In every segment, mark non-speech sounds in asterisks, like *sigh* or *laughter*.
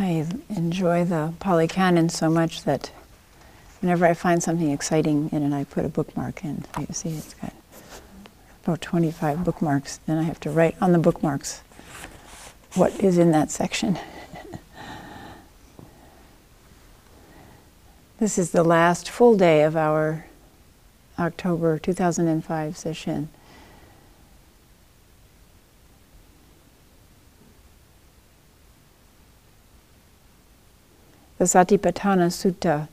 I enjoy the Pali Canon so much that whenever I find something exciting in it, I put a bookmark in. You see, it's got about 25 bookmarks. Then I have to write on the bookmarks what is in that section. *laughs* this is the last full day of our October 2005 session. The Satipatthana Sutta,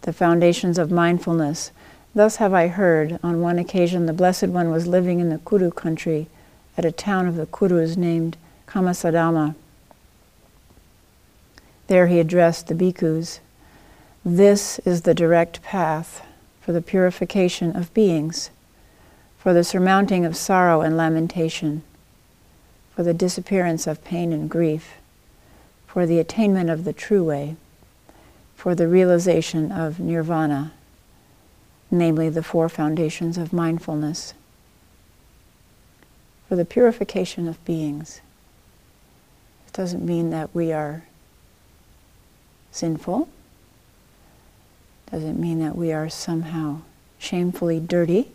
the foundations of mindfulness. Thus have I heard, on one occasion the Blessed One was living in the Kuru country at a town of the Kurus named Kammasadhamma. There he addressed the bhikkhus This is the direct path for the purification of beings, for the surmounting of sorrow and lamentation, for the disappearance of pain and grief, for the attainment of the true way, for the realization of nirvana, namely the four foundations of mindfulness, for the purification of beings It doesn't mean that we are sinful. It Doesn't mean that we are somehow shamefully dirty.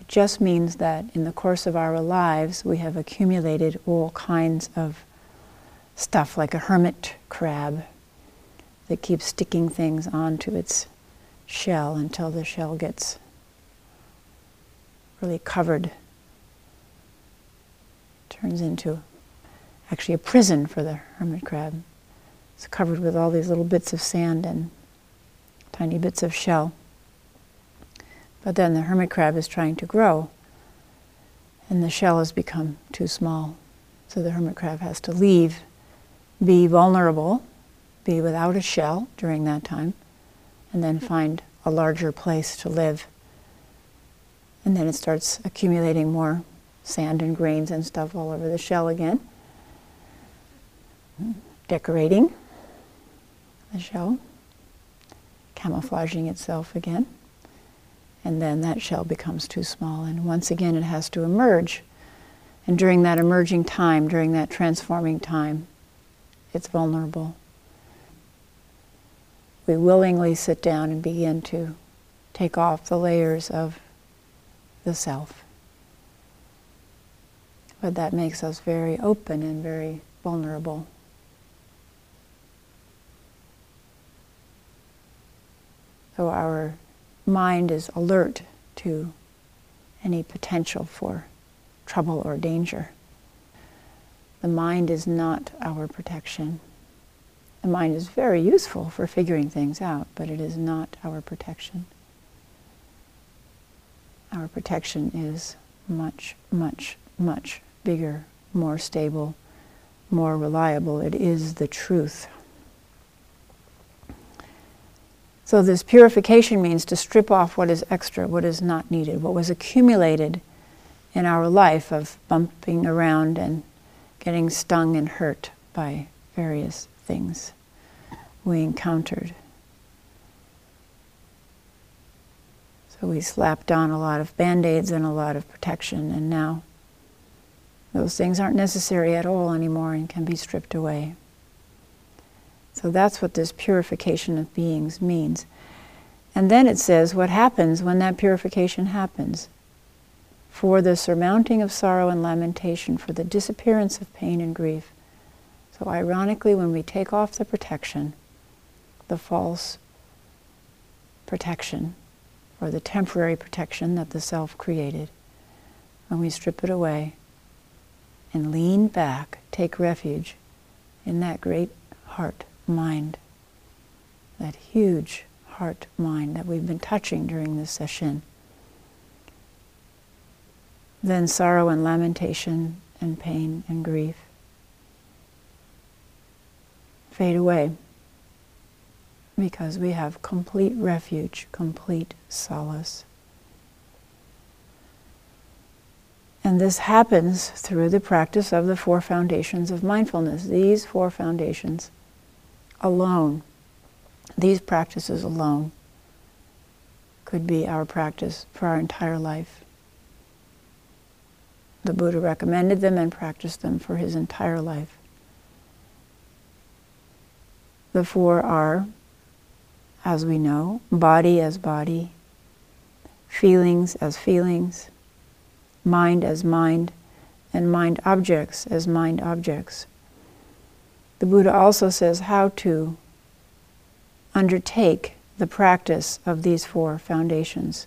It just means that in the course of our lives we have accumulated all kinds of stuff like a hermit crab that keeps sticking things onto its shell until the shell gets really covered, turns into actually a prison for the hermit crab. It's covered with all these little bits of sand and tiny bits of shell. But then the hermit crab is trying to grow, and the shell has become too small. So the hermit crab has to leave, be vulnerable, be without a shell during that time, and then find a larger place to live. And then it starts accumulating more sand and grains and stuff all over the shell again decorating the shell, camouflaging itself again. And then that shell becomes too small, and once again it has to emerge. And during that emerging time, during that transforming time, it's vulnerable. We willingly sit down and begin to take off the layers of the self. But that makes us very open and very vulnerable. So our mind is alert to any potential for trouble or danger. The mind is not our protection. The mind is very useful for figuring things out, but it is not our protection. Our protection is much, much, much bigger, more stable, more reliable. It is the truth. So, this purification means to strip off what is extra, what is not needed, what was accumulated in our life of bumping around and getting stung and hurt by various things we encountered. So, we slapped on a lot of band aids and a lot of protection, and now those things aren't necessary at all anymore and can be stripped away. So that's what this purification of beings means. And then it says what happens when that purification happens. For the surmounting of sorrow and lamentation, for the disappearance of pain and grief. So, ironically, when we take off the protection, the false protection, or the temporary protection that the self created, when we strip it away and lean back, take refuge in that great heart mind, that huge heart mind that we've been touching during this session. Then sorrow and lamentation and pain and grief fade away because we have complete refuge, complete solace. And this happens through the practice of the four foundations of mindfulness. These four foundations alone, these practices alone, could be our practice for our entire life. The Buddha recommended them and practiced them for his entire life. The four are, as we know, body as body, feelings as feelings, mind as mind, and mind objects as mind objects. The Buddha also says how to undertake the practice of these four foundations,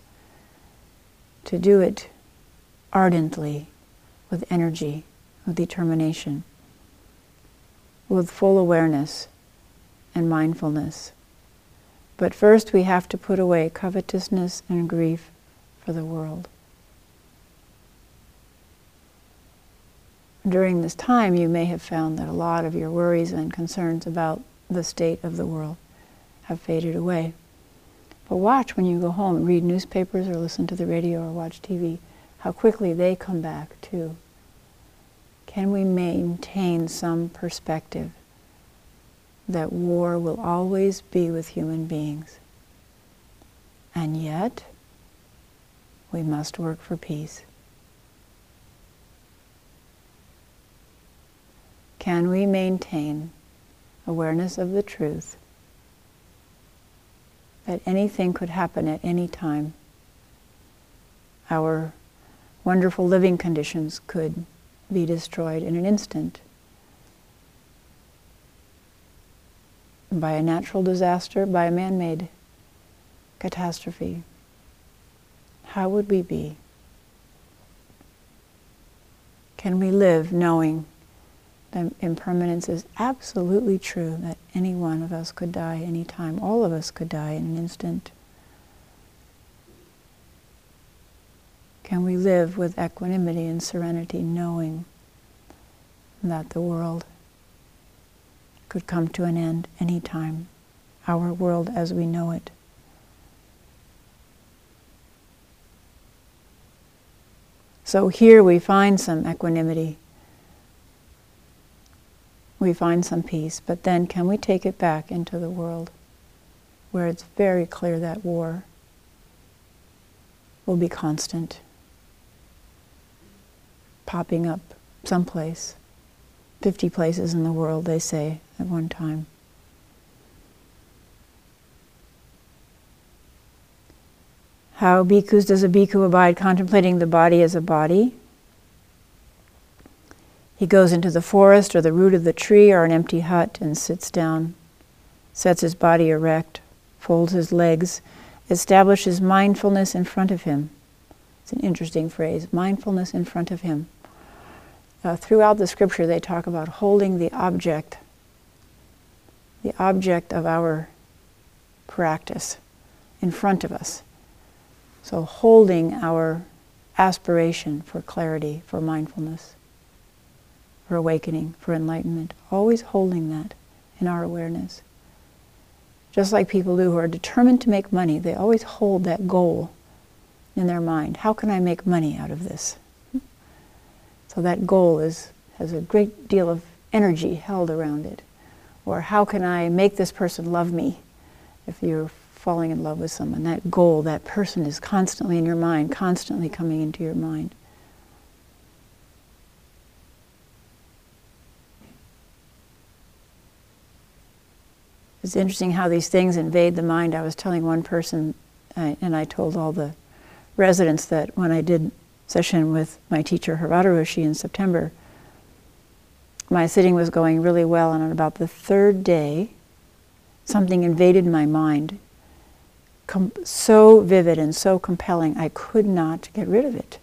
to do it ardently, with energy, with determination, with full awareness and mindfulness. But first, we have to put away covetousness and grief for the world. during this time, you may have found that a lot of your worries and concerns about the state of the world have faded away. But watch when you go home and read newspapers or listen to the radio or watch TV, how quickly they come back too. Can we maintain some perspective that war will always be with human beings? And yet, we must work for peace. Can we maintain awareness of the truth that anything could happen at any time? Our wonderful living conditions could be destroyed in an instant by a natural disaster, by a man made catastrophe. How would we be? Can we live knowing that impermanence is absolutely true, that any one of us could die any time. All of us could die in an instant. Can we live with equanimity and serenity, knowing that the world could come to an end any time, our world as we know it? So here we find some equanimity we find some peace, but then can we take it back into the world where it's very clear that war will be constant, popping up someplace, 50 places in the world, they say, at one time. How bhikkhus does a bhikkhu abide contemplating the body as a body? He goes into the forest or the root of the tree or an empty hut and sits down, sets his body erect, folds his legs, establishes mindfulness in front of him. It's an interesting phrase mindfulness in front of him. Uh, throughout the scripture, they talk about holding the object, the object of our practice in front of us. So, holding our aspiration for clarity, for mindfulness for awakening, for enlightenment, always holding that in our awareness. Just like people do who are determined to make money, they always hold that goal in their mind. How can I make money out of this? So that goal is, has a great deal of energy held around it. Or how can I make this person love me? If you're falling in love with someone, that goal, that person is constantly in your mind, constantly coming into your mind. It's interesting how these things invade the mind. I was telling one person, and I told all the residents that when I did session with my teacher Harada Roshi in September, my sitting was going really well, and on about the third day, something invaded my mind, so vivid and so compelling, I could not get rid of it.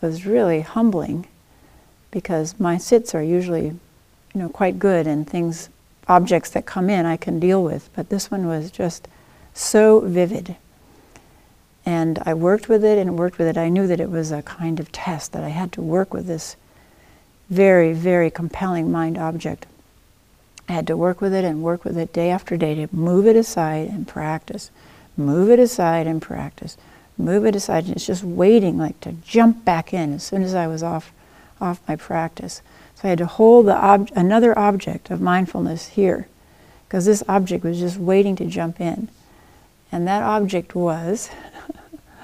It was really humbling because my sits are usually, you know, quite good, and things objects that come in I can deal with, but this one was just so vivid. And I worked with it and worked with it. I knew that it was a kind of test that I had to work with this very, very compelling mind object. I had to work with it and work with it day after day to move it aside and practice. Move it aside and practice. Move it aside. And it's just waiting like to jump back in as soon as I was off, off my practice. So I had to hold the ob- another object of mindfulness here, because this object was just waiting to jump in. And that object was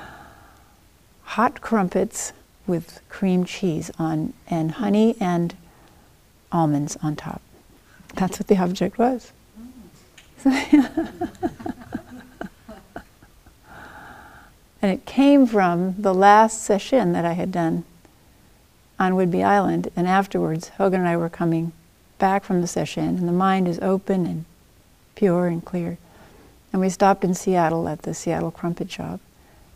*laughs* hot crumpets with cream cheese on, and honey and almonds on top. That's what the object was. *laughs* and it came from the last session that I had done on Whidbey Island. And afterwards, Hogen and I were coming back from the session, and the mind is open and pure and clear. And we stopped in Seattle at the Seattle Crumpet Shop.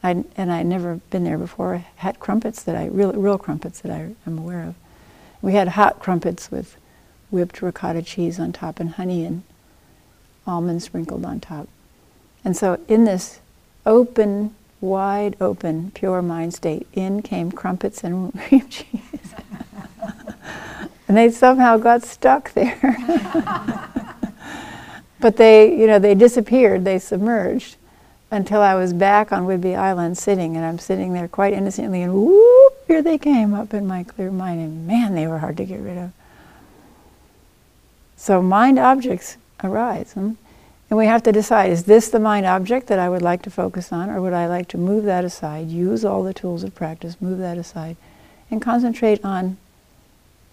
I, and I'd never been there before. had crumpets that I, real, real crumpets that I am aware of. We had hot crumpets with whipped ricotta cheese on top and honey and almonds sprinkled on top. And so in this open, wide open, pure mind state, in came crumpets and *laughs* cream cheese. and they somehow got stuck there. *laughs* but they, you know, they disappeared, they submerged until I was back on Whidbey Island sitting, and I'm sitting there quite innocently, and whoop, here they came up in my clear mind, and man, they were hard to get rid of. So mind objects arise, hmm? and we have to decide, is this the mind object that I would like to focus on, or would I like to move that aside, use all the tools of practice, move that aside, and concentrate on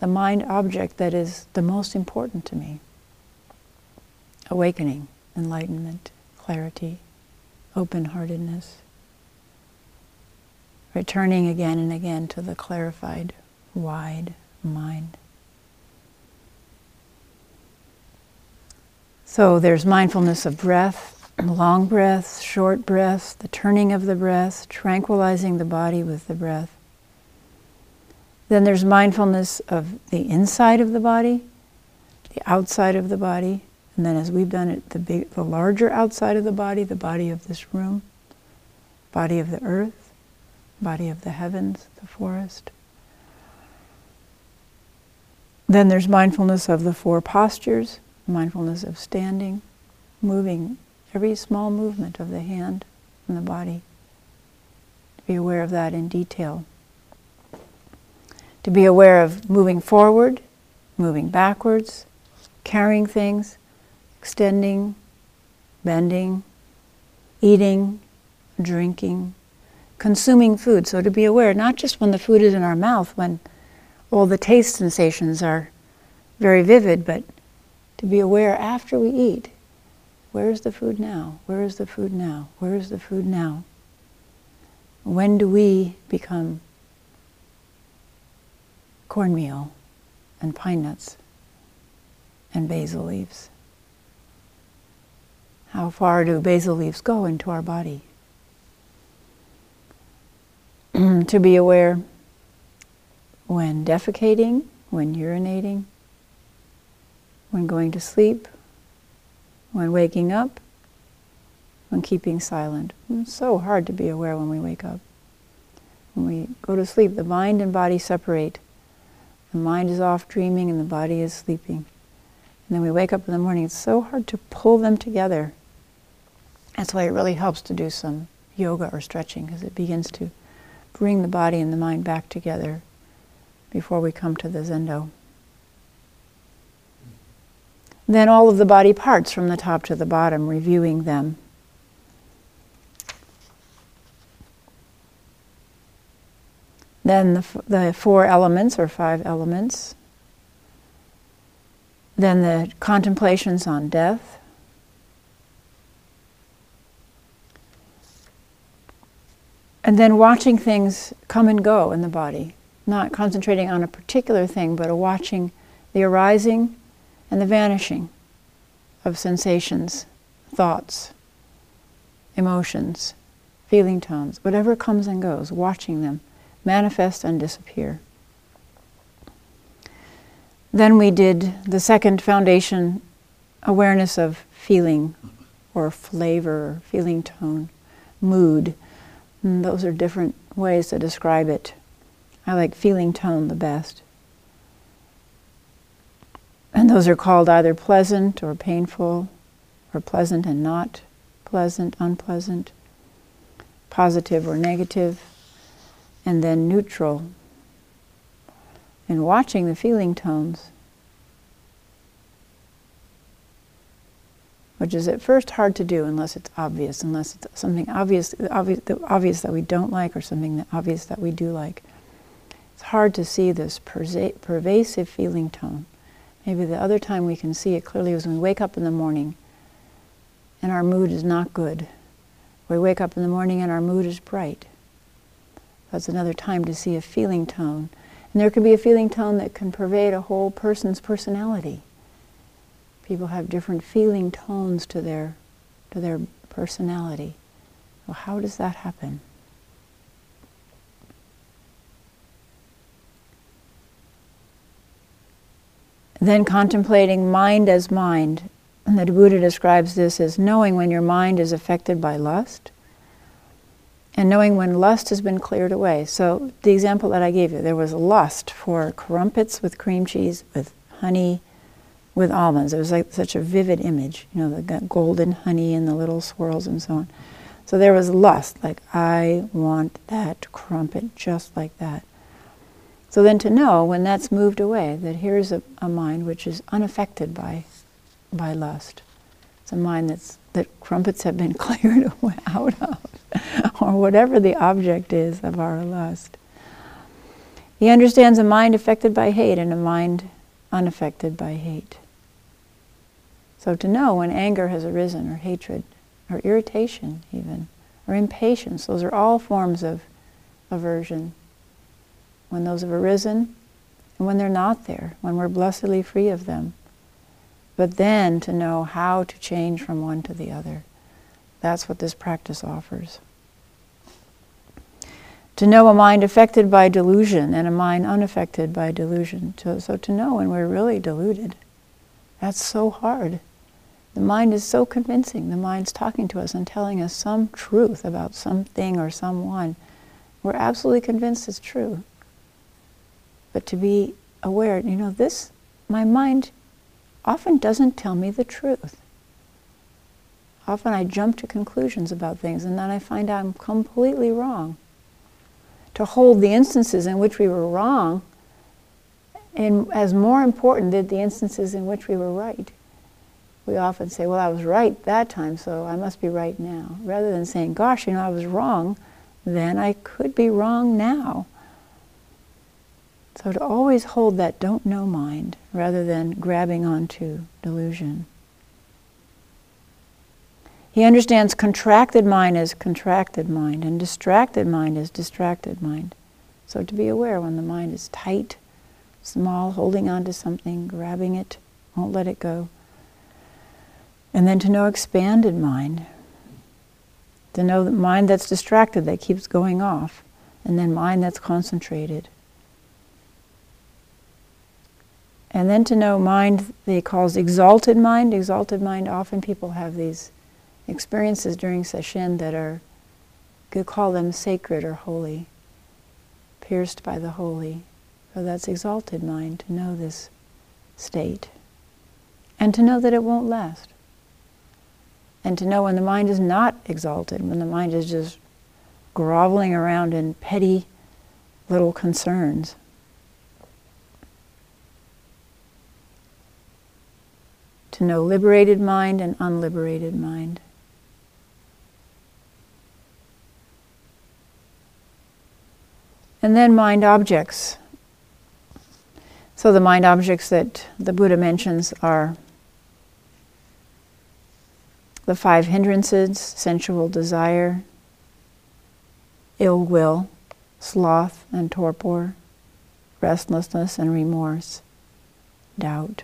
the mind object that is the most important to me? Awakening, enlightenment, clarity open heartedness. Returning again and again to the clarified, wide mind. So there's mindfulness of breath, long breaths, short breaths, the turning of the breath, tranquilizing the body with the breath. Then there's mindfulness of the inside of the body, the outside of the body, and then as we've done it, the, big, the larger outside of the body, the body of this room, body of the earth, body of the heavens, the forest. Then there's mindfulness of the four postures, mindfulness of standing, moving, every small movement of the hand and the body. To be aware of that in detail. To be aware of moving forward, moving backwards, carrying things, extending, bending, eating, drinking, consuming food. So to be aware, not just when the food is in our mouth, when all the taste sensations are very vivid, but to be aware after we eat. Where is the food now? Where is the food now? Where is the food now? When do we become cornmeal and pine nuts and basil leaves? How far do basil leaves go into our body? *clears throat* to be aware when defecating, when urinating, when going to sleep, when waking up, when keeping silent. It's so hard to be aware when we wake up. When we go to sleep, the mind and body separate. The mind is off dreaming and the body is sleeping. And then we wake up in the morning, it's so hard to pull them together that's why it really helps to do some yoga or stretching because it begins to bring the body and the mind back together before we come to the zendo. Then all of the body parts from the top to the bottom, reviewing them. Then the, f- the four elements or five elements. Then the contemplations on death. And then watching things come and go in the body, not concentrating on a particular thing, but watching the arising and the vanishing of sensations, thoughts, emotions, feeling tones, whatever comes and goes, watching them manifest and disappear. Then we did the second foundation awareness of feeling or flavor, feeling tone, mood mm, those are different ways to describe it. I like feeling tone the best. And those are called either pleasant or painful, or pleasant and not pleasant, unpleasant, positive or negative, and then neutral. And watching the feeling tones which is at first hard to do unless it's obvious, unless it's something obvious, obvious, obvious that we don't like or something that obvious that we do like. It's hard to see this pervasive feeling tone. Maybe the other time we can see it clearly is when we wake up in the morning and our mood is not good. We wake up in the morning and our mood is bright. That's another time to see a feeling tone. And there can be a feeling tone that can pervade a whole person's personality. People have different feeling tones to their, to their personality. Well, how does that happen? Then contemplating mind as mind. And the Buddha describes this as knowing when your mind is affected by lust and knowing when lust has been cleared away. So, the example that I gave you, there was lust for crumpets with cream cheese, with honey, with almonds. It was like such a vivid image, you know, the golden honey and the little swirls and so on. So there was lust, like, I want that crumpet just like that. So then to know when that's moved away, that here's a, a mind which is unaffected by, by lust. It's a mind that's, that crumpets have been *laughs* cleared out of, or whatever the object is of our lust. He understands a mind affected by hate and a mind unaffected by hate. So to know when anger has arisen, or hatred, or irritation even, or impatience, those are all forms of aversion when those have arisen and when they're not there, when we're blessedly free of them. But then to know how to change from one to the other. That's what this practice offers. To know a mind affected by delusion and a mind unaffected by delusion. So, so to know when we're really deluded, that's so hard. The mind is so convincing. The mind's talking to us and telling us some truth about something or someone. We're absolutely convinced it's true but to be aware, you know, this, my mind often doesn't tell me the truth. Often I jump to conclusions about things and then I find I'm completely wrong. To hold the instances in which we were wrong and as more important than the instances in which we were right. We often say, well, I was right that time, so I must be right now. Rather than saying, gosh, you know, I was wrong then, I could be wrong now. So to always hold that don't know mind rather than grabbing onto delusion. He understands contracted mind as contracted mind and distracted mind as distracted mind. So to be aware when the mind is tight, small, holding on to something, grabbing it, won't let it go. And then to know expanded mind. To know mind that's distracted, that keeps going off. And then mind that's concentrated. And then to know mind, they calls exalted mind. Exalted mind, often people have these experiences during sesshin that are, could call them sacred or holy, pierced by the holy. So that's exalted mind, to know this state. And to know that it won't last. And to know when the mind is not exalted, when the mind is just groveling around in petty little concerns. to know liberated mind and unliberated mind. And then mind objects. So the mind objects that the Buddha mentions are the five hindrances sensual desire, ill will, sloth and torpor, restlessness and remorse, doubt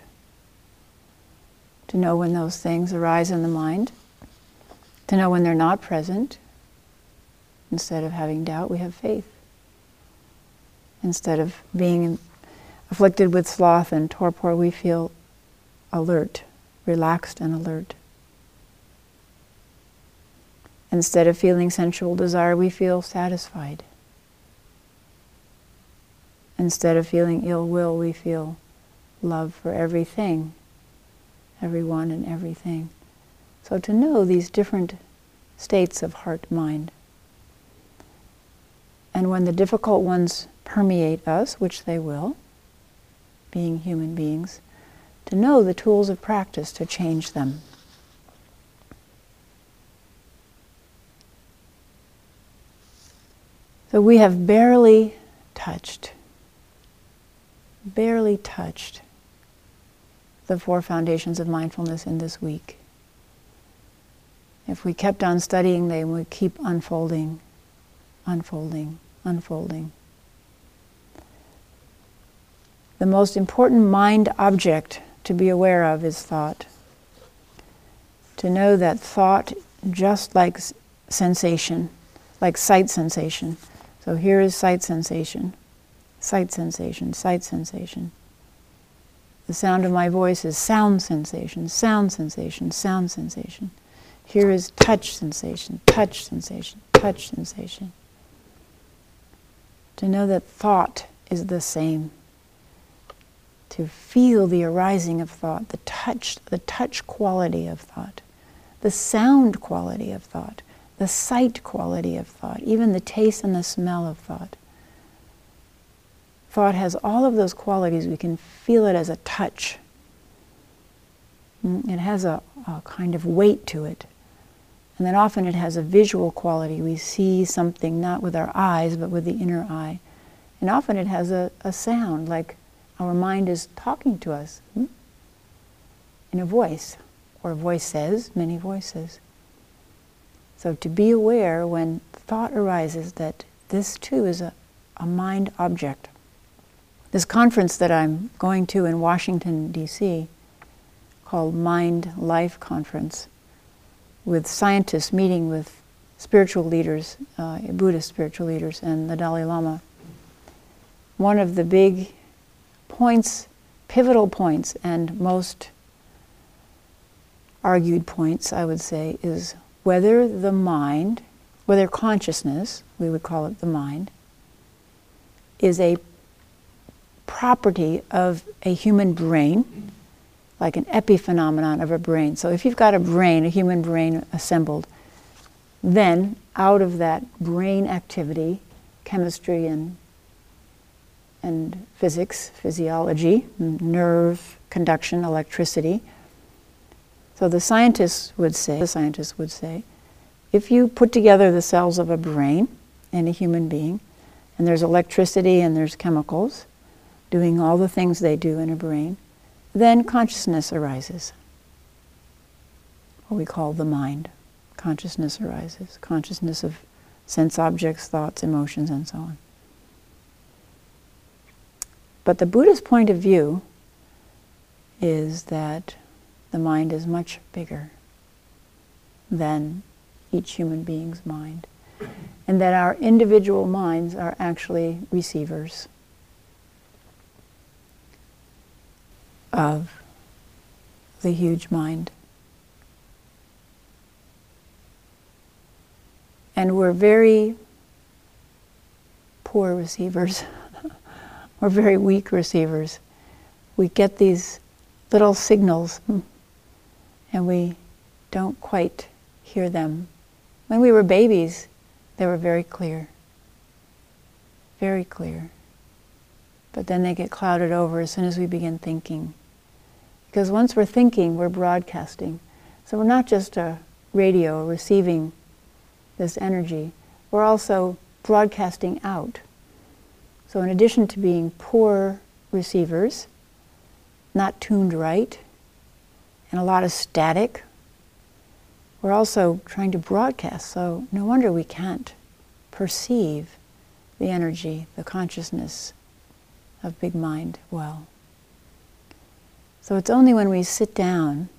to know when those things arise in the mind, to know when they're not present. Instead of having doubt, we have faith. Instead of being afflicted with sloth and torpor, we feel alert, relaxed and alert. Instead of feeling sensual desire, we feel satisfied. Instead of feeling ill will, we feel love for everything everyone and everything. So to know these different states of heart mind. And when the difficult ones permeate us, which they will, being human beings, to know the tools of practice to change them. So we have barely touched, barely touched the four foundations of mindfulness in this week. If we kept on studying, they would keep unfolding, unfolding, unfolding. The most important mind object to be aware of is thought. To know that thought, just like sensation, like sight sensation. So here is sight sensation, sight sensation, sight sensation. The sound of my voice is sound sensation, sound sensation, sound sensation. Here is touch sensation, touch sensation, touch sensation. To know that thought is the same. To feel the arising of thought, the touch, the touch quality of thought, the sound quality of thought, the sight quality of thought, even the taste and the smell of thought. Thought has all of those qualities. We can feel it as a touch. Mm, it has a, a kind of weight to it. And then often it has a visual quality. We see something not with our eyes, but with the inner eye. And often it has a, a sound, like our mind is talking to us hmm? in a voice, or a voice says, many voices. So to be aware when thought arises that this too is a, a mind object. This conference that I'm going to in Washington, D.C., called Mind Life Conference, with scientists meeting with spiritual leaders, uh, Buddhist spiritual leaders, and the Dalai Lama. One of the big points, pivotal points, and most argued points, I would say, is whether the mind, whether consciousness, we would call it the mind, is a property of a human brain like an epiphenomenon of a brain. So if you've got a brain, a human brain assembled, then out of that brain activity, chemistry and and physics, physiology, nerve conduction, electricity. So the scientists would say, the scientists would say, if you put together the cells of a brain in a human being, and there's electricity and there's chemicals doing all the things they do in a brain, then consciousness arises. What we call the mind. Consciousness arises. Consciousness of sense objects, thoughts, emotions, and so on. But the Buddhist point of view is that the mind is much bigger than each human being's mind, and that our individual minds are actually receivers of the huge mind. And we're very poor receivers. *laughs* we're very weak receivers. We get these little signals hmm, and we don't quite hear them. When we were babies, they were very clear. Very clear. But then they get clouded over as soon as we begin thinking. Because once we're thinking, we're broadcasting. So we're not just a radio receiving this energy, we're also broadcasting out. So, in addition to being poor receivers, not tuned right, and a lot of static, we're also trying to broadcast. So, no wonder we can't perceive the energy, the consciousness of big mind well. So it's only when we sit down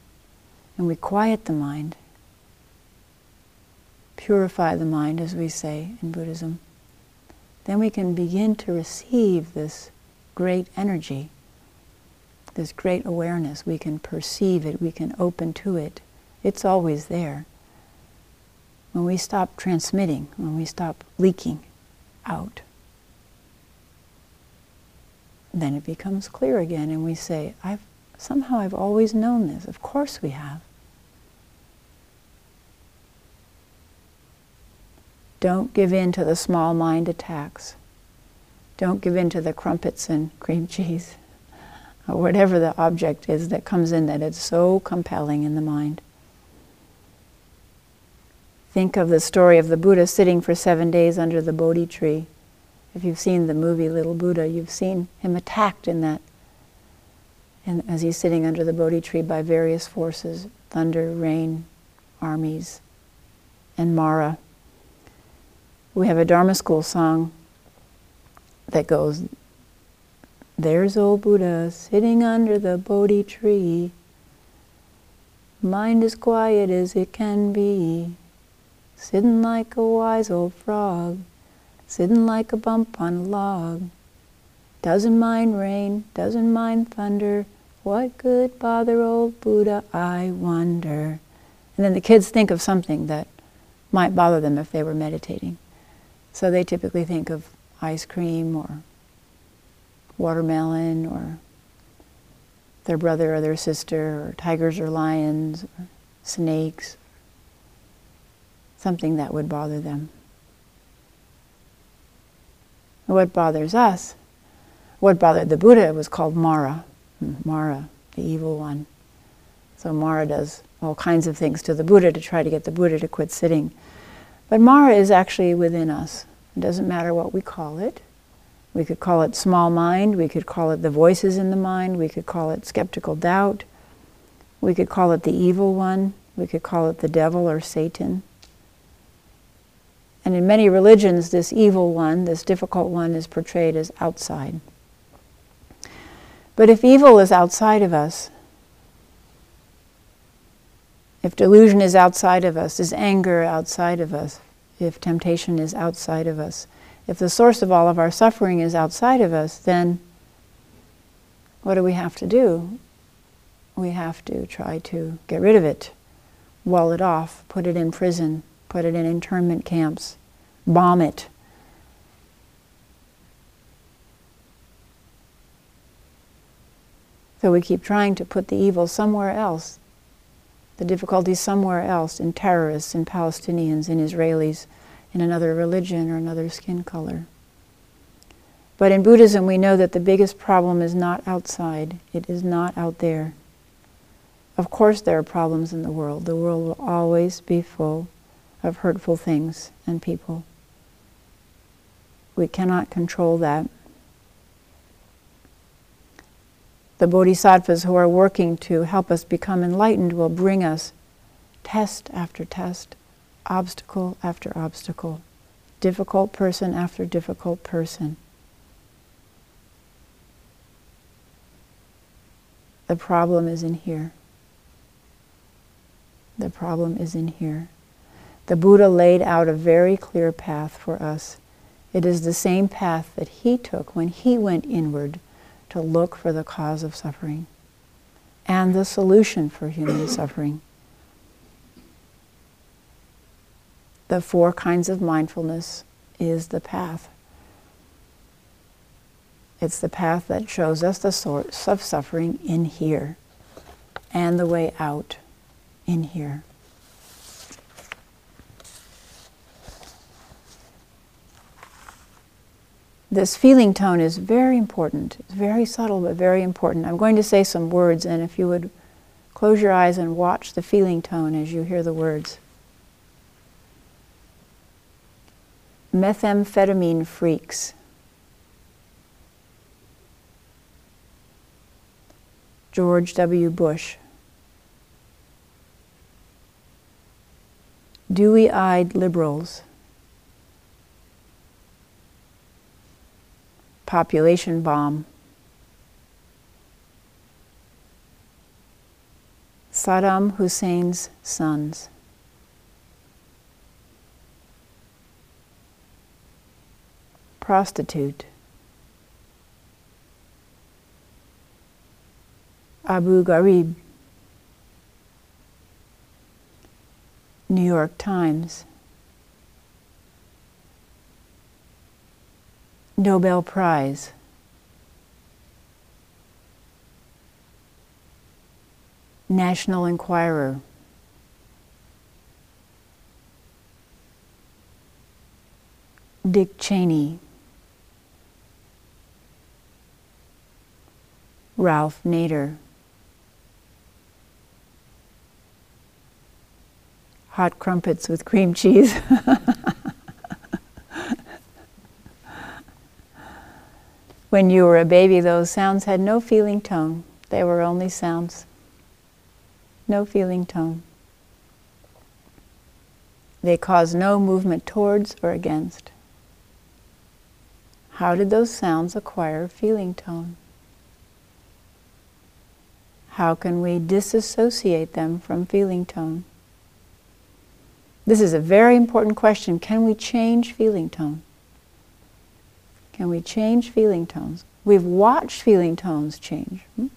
and we quiet the mind, purify the mind, as we say in Buddhism, then we can begin to receive this great energy, this great awareness. We can perceive it, we can open to it. It's always there. When we stop transmitting, when we stop leaking out, then it becomes clear again, and we say, I've Somehow I've always known this. Of course we have. Don't give in to the small mind attacks. Don't give in to the crumpets and cream cheese or whatever the object is that comes in that it's so compelling in the mind. Think of the story of the Buddha sitting for seven days under the Bodhi tree. If you've seen the movie Little Buddha, you've seen him attacked in that and as he's sitting under the Bodhi tree by various forces thunder, rain, armies, and Mara. We have a Dharma school song that goes, There's old Buddha sitting under the Bodhi tree, mind as quiet as it can be, sitting like a wise old frog, sitting like a bump on a log. Doesn't mind rain, doesn't mind thunder. What could bother old Buddha, I wonder? And then the kids think of something that might bother them if they were meditating. So they typically think of ice cream or watermelon or their brother or their sister or tigers or lions or snakes, something that would bother them. What bothers us what bothered the Buddha was called Mara, hmm, Mara, the evil one. So Mara does all kinds of things to the Buddha to try to get the Buddha to quit sitting. But Mara is actually within us. It doesn't matter what we call it. We could call it small mind, we could call it the voices in the mind, we could call it skeptical doubt, we could call it the evil one, we could call it the devil or Satan. And in many religions, this evil one, this difficult one, is portrayed as outside. But if evil is outside of us, if delusion is outside of us, is anger outside of us, if temptation is outside of us, if the source of all of our suffering is outside of us, then what do we have to do? We have to try to get rid of it, wall it off, put it in prison, put it in internment camps, bomb it, So we keep trying to put the evil somewhere else, the difficulties somewhere else, in terrorists, in Palestinians, in Israelis, in another religion or another skin color. But in Buddhism, we know that the biggest problem is not outside, it is not out there. Of course, there are problems in the world. The world will always be full of hurtful things and people. We cannot control that. the bodhisattvas who are working to help us become enlightened will bring us test after test, obstacle after obstacle, difficult person after difficult person. The problem is in here. The problem is in here. The Buddha laid out a very clear path for us. It is the same path that he took when he went inward to look for the cause of suffering and the solution for human suffering. The four kinds of mindfulness is the path. It's the path that shows us the source of suffering in here and the way out in here. this feeling tone is very important. It's very subtle, but very important. I'm going to say some words, and if you would close your eyes and watch the feeling tone as you hear the words. Methamphetamine freaks. George W. Bush. Dewy eyed liberals. population bomb. Saddam Hussein's sons. Prostitute. Abu Ghraib. New York Times. Nobel Prize. National Enquirer. Dick Cheney. Ralph Nader. Hot crumpets with cream cheese. *laughs* When you were a baby, those sounds had no feeling tone. They were only sounds. No feeling tone. They cause no movement towards or against. How did those sounds acquire feeling tone? How can we disassociate them from feeling tone? This is a very important question. Can we change feeling tone? Can we change feeling tones? We've watched feeling tones change. Hmm?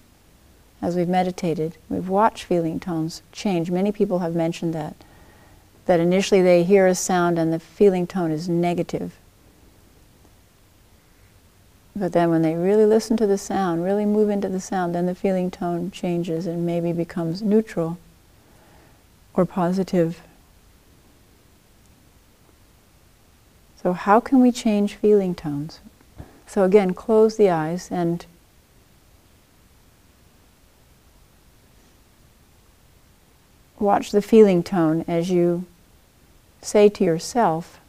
As we've meditated, we've watched feeling tones change. Many people have mentioned that. That initially they hear a sound and the feeling tone is negative. But then when they really listen to the sound, really move into the sound, then the feeling tone changes and maybe becomes neutral or positive. So, how can we change feeling tones? So, again, close the eyes and watch the feeling tone as you say to yourself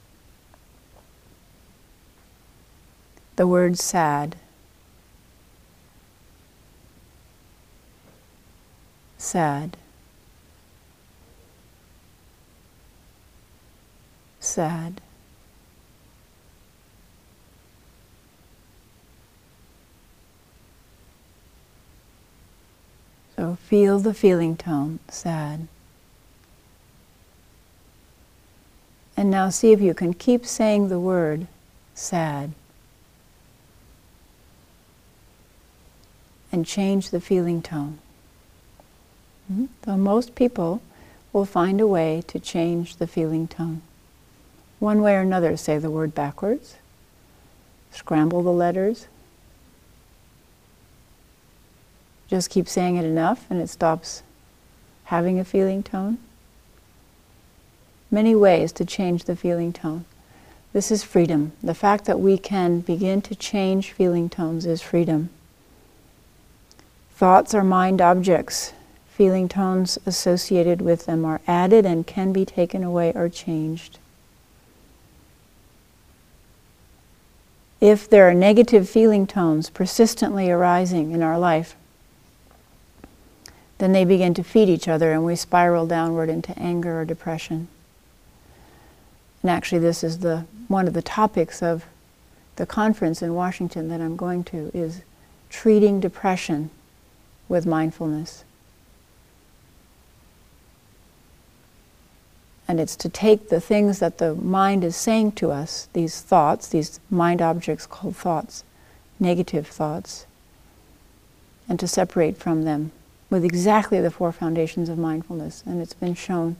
the word sad. Sad. Sad. So feel the feeling tone, sad. And now see if you can keep saying the word sad. And change the feeling tone. Mm-hmm. So most people will find a way to change the feeling tone. One way or another, say the word backwards, scramble the letters, just keep saying it enough and it stops having a feeling tone. Many ways to change the feeling tone. This is freedom. The fact that we can begin to change feeling tones is freedom. Thoughts are mind objects. Feeling tones associated with them are added and can be taken away or changed. If there are negative feeling tones persistently arising in our life, then they begin to feed each other and we spiral downward into anger or depression. And actually, this is the, one of the topics of the conference in Washington that I'm going to is treating depression with mindfulness. And it's to take the things that the mind is saying to us, these thoughts, these mind objects called thoughts, negative thoughts, and to separate from them with exactly the four foundations of mindfulness. And it's been shown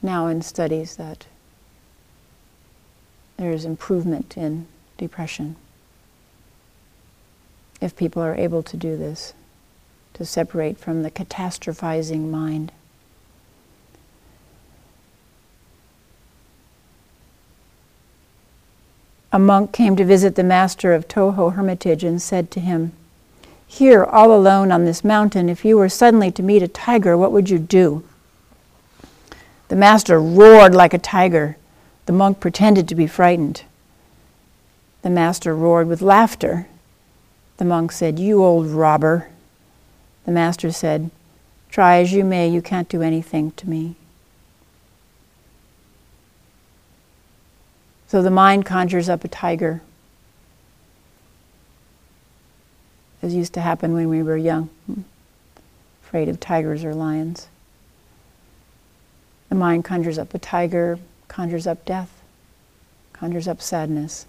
now in studies that there is improvement in depression if people are able to do this, to separate from the catastrophizing mind. A monk came to visit the master of Toho Hermitage and said to him, here, all alone on this mountain, if you were suddenly to meet a tiger, what would you do? The master roared like a tiger. The monk pretended to be frightened. The master roared with laughter. The monk said, You old robber. The master said, Try as you may, you can't do anything to me. So the mind conjures up a tiger. as used to happen when we were young, hmm. afraid of tigers or lions. The mind conjures up a tiger, conjures up death, conjures up sadness,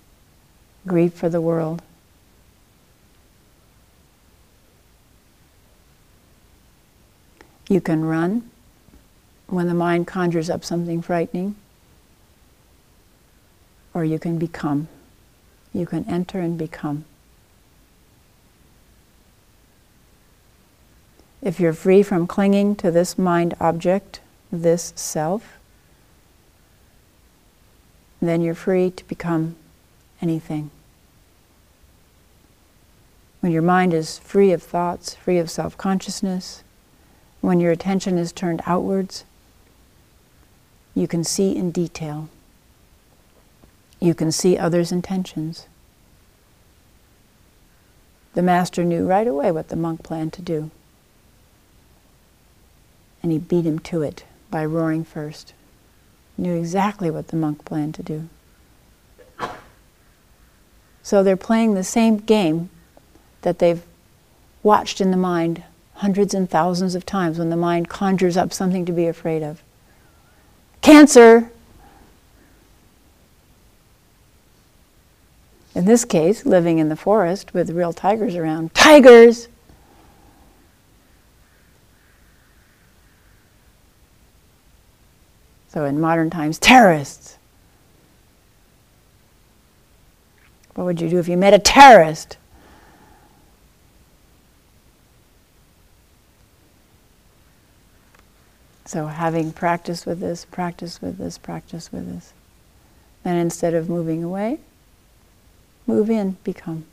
grief for the world. You can run when the mind conjures up something frightening, or you can become. You can enter and become. If you're free from clinging to this mind object, this self, then you're free to become anything. When your mind is free of thoughts, free of self consciousness, when your attention is turned outwards, you can see in detail. You can see others' intentions. The master knew right away what the monk planned to do and he beat him to it by roaring first. knew exactly what the monk planned to do. So they're playing the same game that they've watched in the mind hundreds and thousands of times when the mind conjures up something to be afraid of. Cancer! In this case, living in the forest with real tigers around. Tigers! So in modern times, terrorists. What would you do if you met a terrorist? So, having practiced with this, practice with this, practice with this, then instead of moving away, move in, become.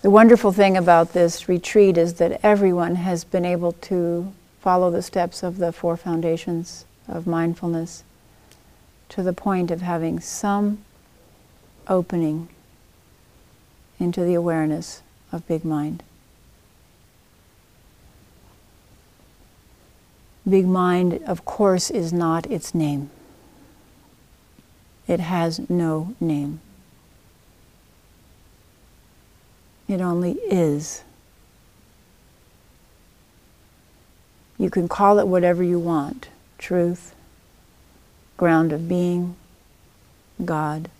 The wonderful thing about this retreat is that everyone has been able to follow the steps of the four foundations of mindfulness to the point of having some opening into the awareness of big mind. Big mind, of course, is not its name. It has no name. It only is. You can call it whatever you want truth, ground of being, God,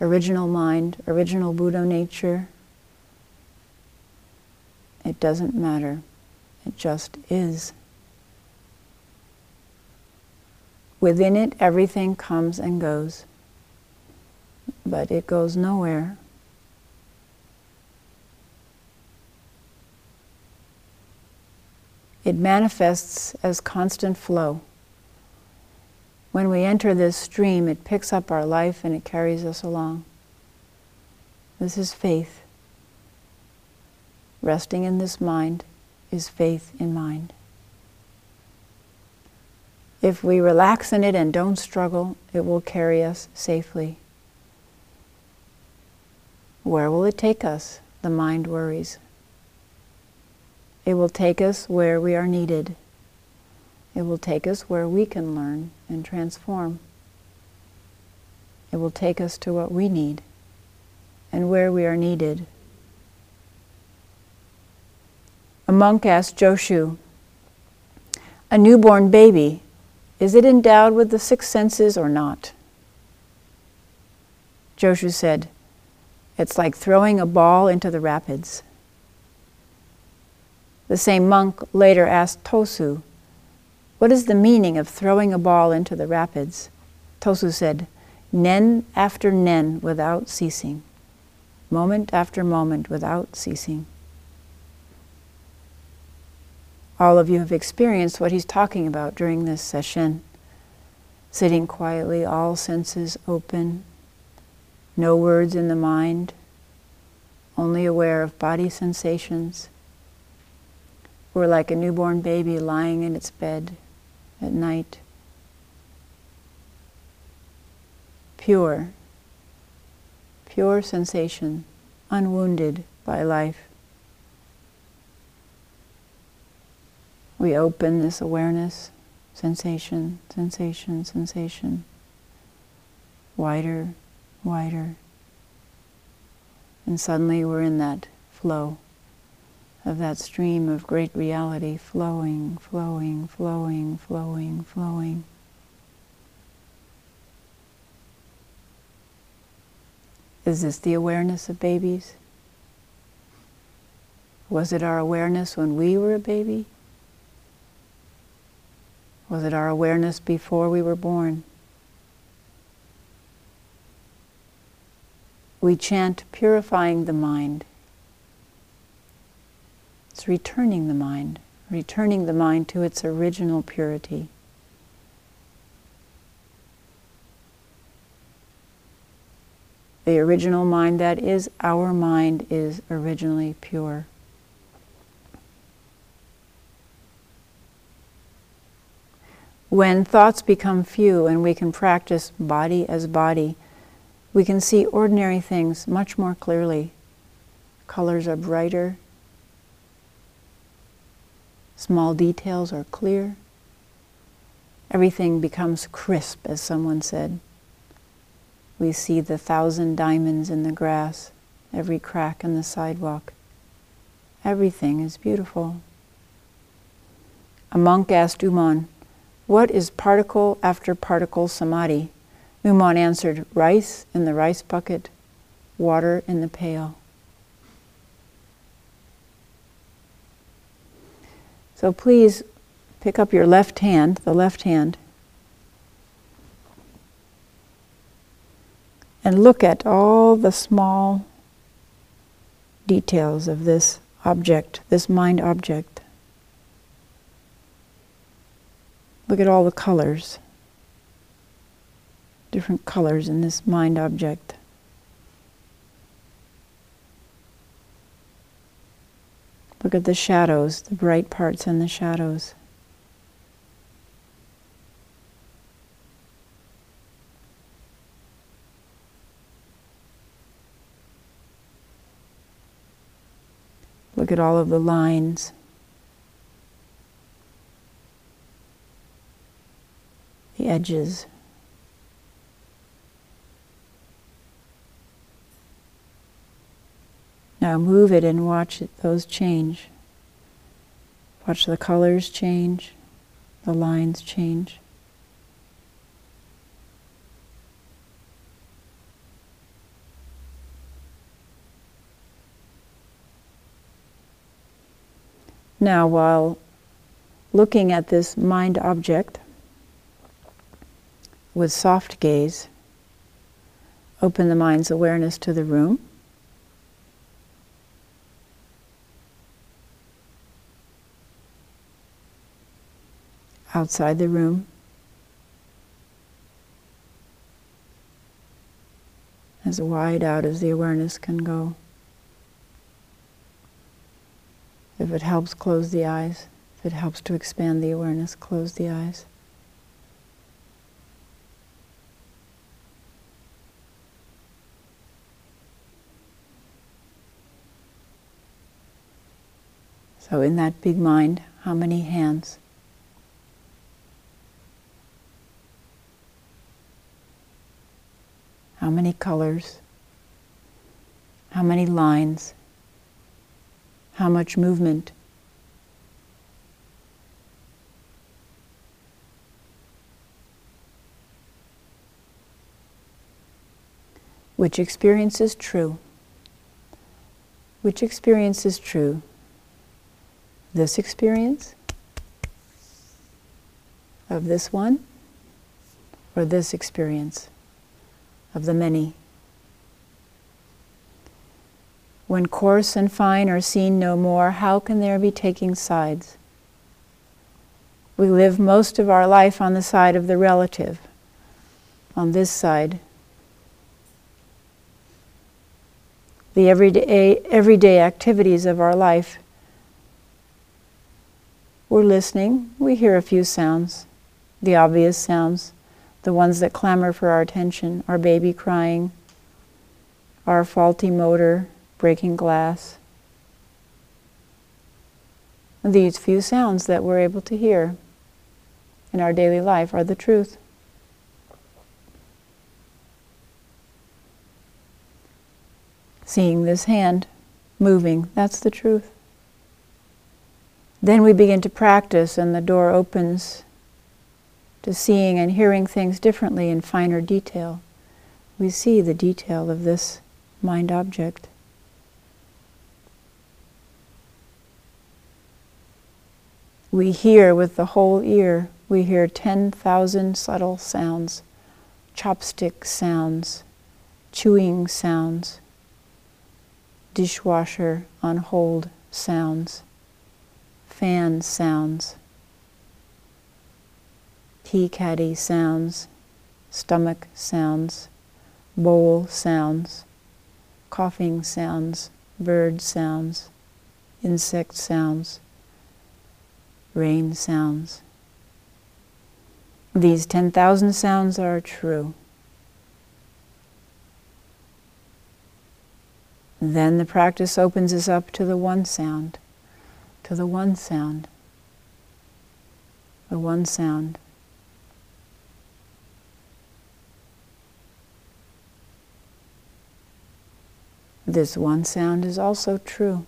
original mind, original Buddha nature. It doesn't matter. It just is. Within it, everything comes and goes, but it goes nowhere. It manifests as constant flow. When we enter this stream, it picks up our life and it carries us along. This is faith. Resting in this mind is faith in mind. If we relax in it and don't struggle, it will carry us safely. Where will it take us? The mind worries. It will take us where we are needed. It will take us where we can learn and transform. It will take us to what we need and where we are needed. A monk asked Joshu, A newborn baby, is it endowed with the six senses or not? Joshu said, It's like throwing a ball into the rapids. The same monk later asked Tosu, What is the meaning of throwing a ball into the rapids? Tosu said, Nen after nen without ceasing, moment after moment without ceasing. All of you have experienced what he's talking about during this session. Sitting quietly, all senses open, no words in the mind, only aware of body sensations or like a newborn baby lying in its bed at night. Pure, pure sensation, unwounded by life. We open this awareness, sensation, sensation, sensation, wider, wider. And suddenly we're in that flow of that stream of great reality flowing, flowing, flowing, flowing, flowing. Is this the awareness of babies? Was it our awareness when we were a baby? Was it our awareness before we were born? We chant purifying the mind. It's returning the mind, returning the mind to its original purity. The original mind that is our mind is originally pure. When thoughts become few and we can practice body as body, we can see ordinary things much more clearly colors are brighter, small details are clear. Everything becomes crisp, as someone said. We see the thousand diamonds in the grass, every crack in the sidewalk. Everything is beautiful. A monk asked Ummon, What is particle after particle samadhi? Ummon answered, Rice in the rice bucket, water in the pail. So please pick up your left hand, the left hand, and look at all the small details of this object, this mind object. Look at all the colors, different colors in this mind object. Look at the shadows, the bright parts and the shadows. Look at all of the lines. The edges. Now move it and watch it, those change. Watch the colors change, the lines change. Now, while looking at this mind object with soft gaze, open the mind's awareness to the room. Outside the room, as wide out as the awareness can go. If it helps, close the eyes. If it helps to expand the awareness, close the eyes. So, in that big mind, how many hands? How many colors? How many lines? how much movement. Which experience is true? Which experience is true? This experience of this one or this experience of the many? When coarse and fine are seen no more, how can there be taking sides? We live most of our life on the side of the relative, on this side. The everyday, everyday activities of our life. We're listening, we hear a few sounds, the obvious sounds, the ones that clamor for our attention, our baby crying, our faulty motor, breaking glass. These few sounds that we're able to hear in our daily life are the truth. Seeing this hand moving, that's the truth. Then we begin to practice, and the door opens to seeing and hearing things differently in finer detail. We see the detail of this mind object. we hear with the whole ear, we hear 10,000 subtle sounds, chopstick sounds, chewing sounds, dishwasher on hold sounds, fan sounds, tea caddy sounds, stomach sounds, bowl sounds, coughing sounds, bird sounds, insect sounds rain sounds. These 10,000 sounds are true. Then the practice opens us up to the one sound, to the one sound, the one sound. This one sound is also true.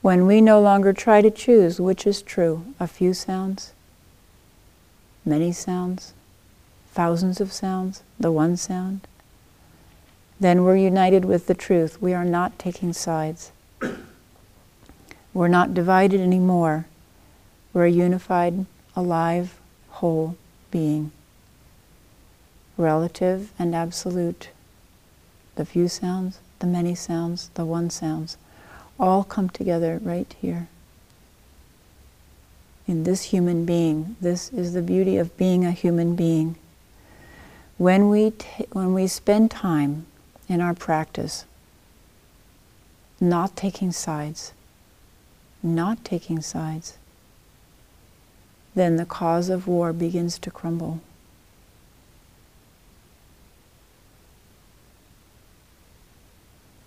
When we no longer try to choose which is true, a few sounds, many sounds, thousands of sounds, the one sound, then we're united with the truth. We are not taking sides. We're not divided anymore. We're a unified, alive, whole being. Relative and absolute. The few sounds, the many sounds, the one sounds, all come together right here. In this human being, this is the beauty of being a human being. When we, when we spend time in our practice, not taking sides, not taking sides, then the cause of war begins to crumble.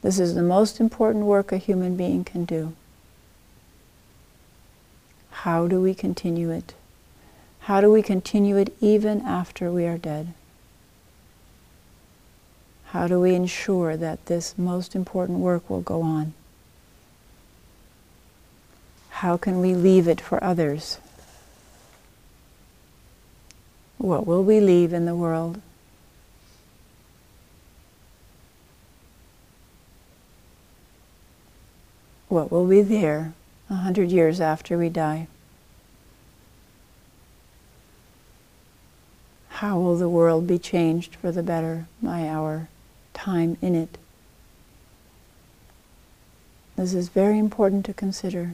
This is the most important work a human being can do. How do we continue it? How do we continue it even after we are dead? How do we ensure that this most important work will go on? How can we leave it for others? What will we leave in the world? What will be there a hundred years after we die? How will the world be changed for the better by our time in it. This is very important to consider.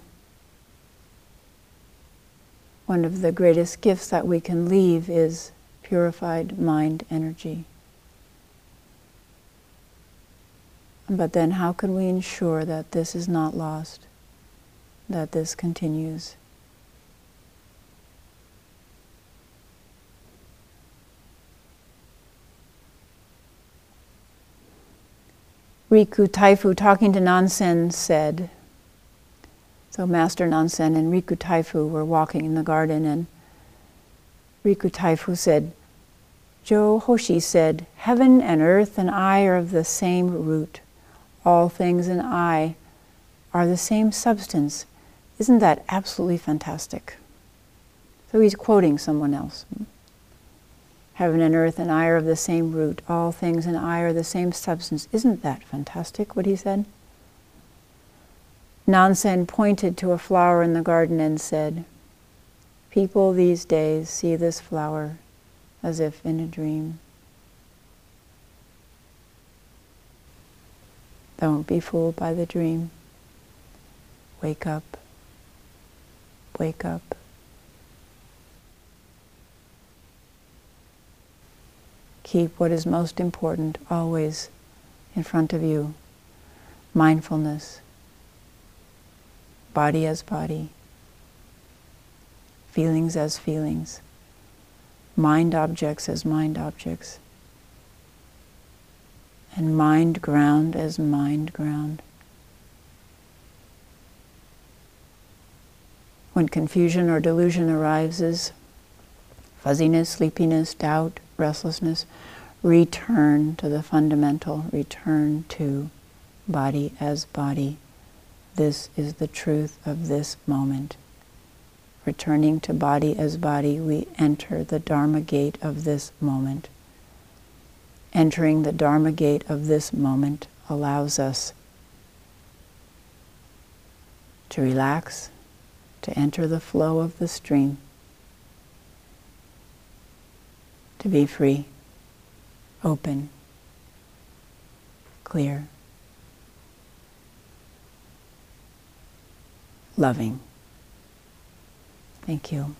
One of the greatest gifts that we can leave is purified mind energy. But then, how can we ensure that this is not lost, that this continues? Riku Taifu, talking to Nansen, said, so Master Nansen and Riku Taifu were walking in the garden, and Riku Taifu said, Jo Hoshi said, Heaven and earth and I are of the same root. All things and I are the same substance. Isn't that absolutely fantastic? So he's quoting someone else. Heaven and earth and I are of the same root. All things and I are the same substance. Isn't that fantastic, what he said? Nansen pointed to a flower in the garden and said, People these days see this flower as if in a dream. Don't be fooled by the dream. Wake up. Wake up. keep what is most important always in front of you mindfulness, body as body, feelings as feelings, mind objects as mind objects, and mind ground as mind ground. When confusion or delusion arises, fuzziness, sleepiness, doubt, restlessness, return to the fundamental, return to body as body. This is the truth of this moment. Returning to body as body, we enter the Dharma gate of this moment. Entering the Dharma gate of this moment allows us to relax, to enter the flow of the stream to be free, open, clear, loving. Thank you.